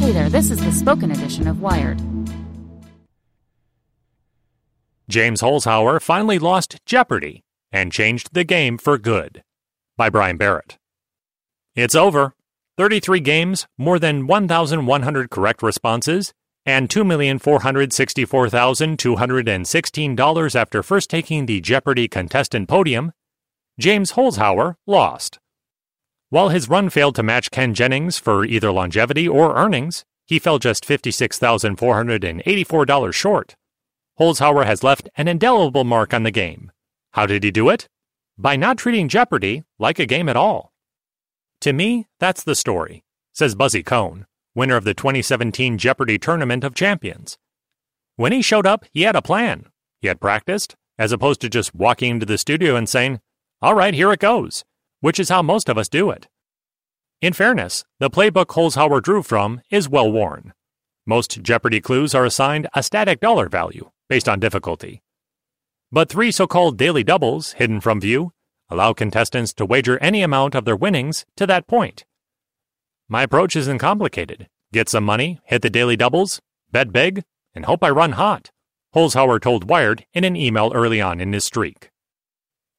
Hey there, this is the spoken edition of Wired. James Holzhauer finally lost Jeopardy and changed the game for good. By Brian Barrett. It's over. 33 games, more than 1,100 correct responses, and $2,464,216 after first taking the Jeopardy contestant podium, James Holzhauer lost. While his run failed to match Ken Jennings for either longevity or earnings, he fell just $56,484 short. Holzhauer has left an indelible mark on the game. How did he do it? By not treating Jeopardy like a game at all. To me, that's the story, says Buzzy Cohen, winner of the 2017 Jeopardy Tournament of Champions. When he showed up, he had a plan. He had practiced, as opposed to just walking into the studio and saying, All right, here it goes, which is how most of us do it. In fairness, the playbook Holzhauer drew from is well worn. Most Jeopardy clues are assigned a static dollar value based on difficulty. But three so called daily doubles, hidden from view, allow contestants to wager any amount of their winnings to that point. My approach isn't complicated. Get some money, hit the daily doubles, bet big, and hope I run hot, Holzhauer told Wired in an email early on in his streak.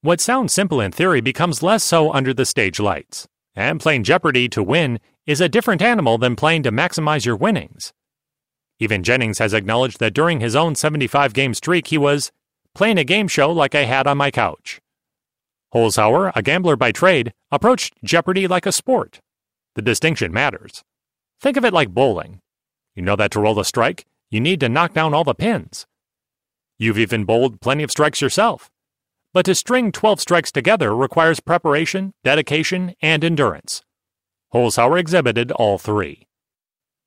What sounds simple in theory becomes less so under the stage lights, and playing Jeopardy to win is a different animal than playing to maximize your winnings. Even Jennings has acknowledged that during his own 75 game streak, he was playing a game show like I had on my couch. Holzhauer, a gambler by trade, approached Jeopardy like a sport. The distinction matters. Think of it like bowling. You know that to roll a strike, you need to knock down all the pins. You've even bowled plenty of strikes yourself. But to string 12 strikes together requires preparation, dedication, and endurance. Holzhauer exhibited all three.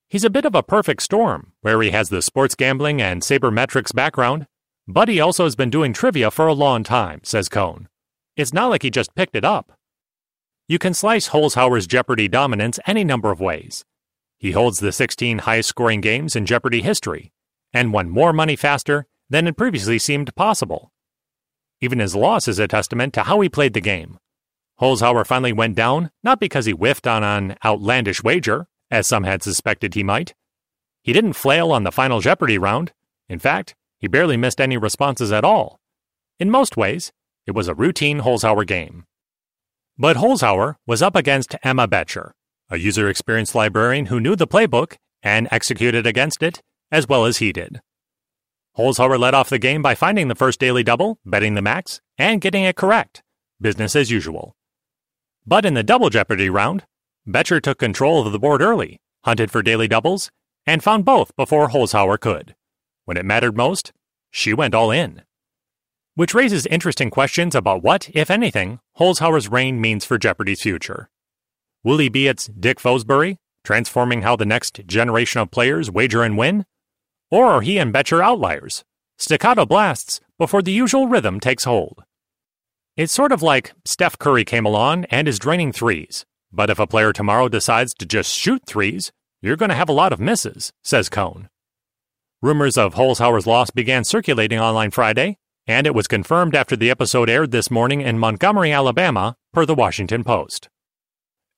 He's a bit of a perfect storm, where he has the sports gambling and sabermetrics background, but he also has been doing trivia for a long time, says Cohen. It's not like he just picked it up. You can slice Holzhauer's Jeopardy dominance any number of ways. He holds the 16 highest scoring games in Jeopardy history and won more money faster than had previously seemed possible. Even his loss is a testament to how he played the game. Holzhauer finally went down not because he whiffed on an outlandish wager, as some had suspected he might. He didn't flail on the final Jeopardy round. In fact, he barely missed any responses at all. In most ways, it was a routine Holzhauer game. But Holzhauer was up against Emma Boettcher, a user experience librarian who knew the playbook and executed against it as well as he did. Holzhauer led off the game by finding the first daily double, betting the max, and getting it correct. Business as usual. But in the double Jeopardy round, Boettcher took control of the board early, hunted for daily doubles, and found both before Holzhauer could. When it mattered most, she went all in. Which raises interesting questions about what, if anything, Holzhauer's reign means for Jeopardy's future. Will he be its Dick Fosbury, transforming how the next generation of players wager and win? Or are he and Boettcher outliers, staccato blasts before the usual rhythm takes hold? It's sort of like Steph Curry came along and is draining threes, but if a player tomorrow decides to just shoot threes, you're going to have a lot of misses, says Cohen. Rumors of Holzhauer's loss began circulating online Friday, and it was confirmed after the episode aired this morning in Montgomery, Alabama, per the Washington Post.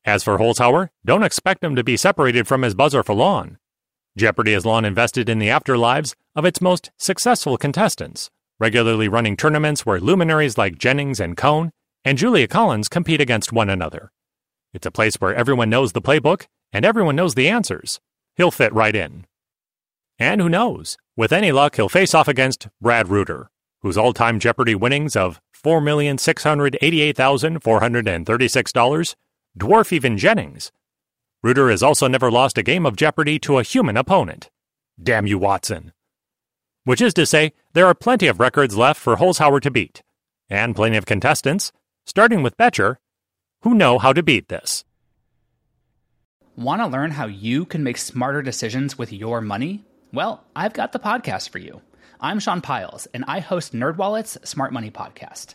As for Holzhauer, don't expect him to be separated from his buzzer for long. Jeopardy has long invested in the afterlives of its most successful contestants, regularly running tournaments where luminaries like Jennings and Cohen and Julia Collins compete against one another. It's a place where everyone knows the playbook and everyone knows the answers. He'll fit right in. And who knows? With any luck, he'll face off against Brad Rutter, whose all time Jeopardy winnings of $4,688,436 dwarf even Jennings. Rutter has also never lost a game of Jeopardy to a human opponent. Damn you, Watson. Which is to say, there are plenty of records left for Holzhauer to beat, and plenty of contestants, starting with Boettcher, who know how to beat this. Want to learn how you can make smarter decisions with your money? Well, I've got the podcast for you. I'm Sean Pyles, and I host NerdWallet's Smart Money Podcast.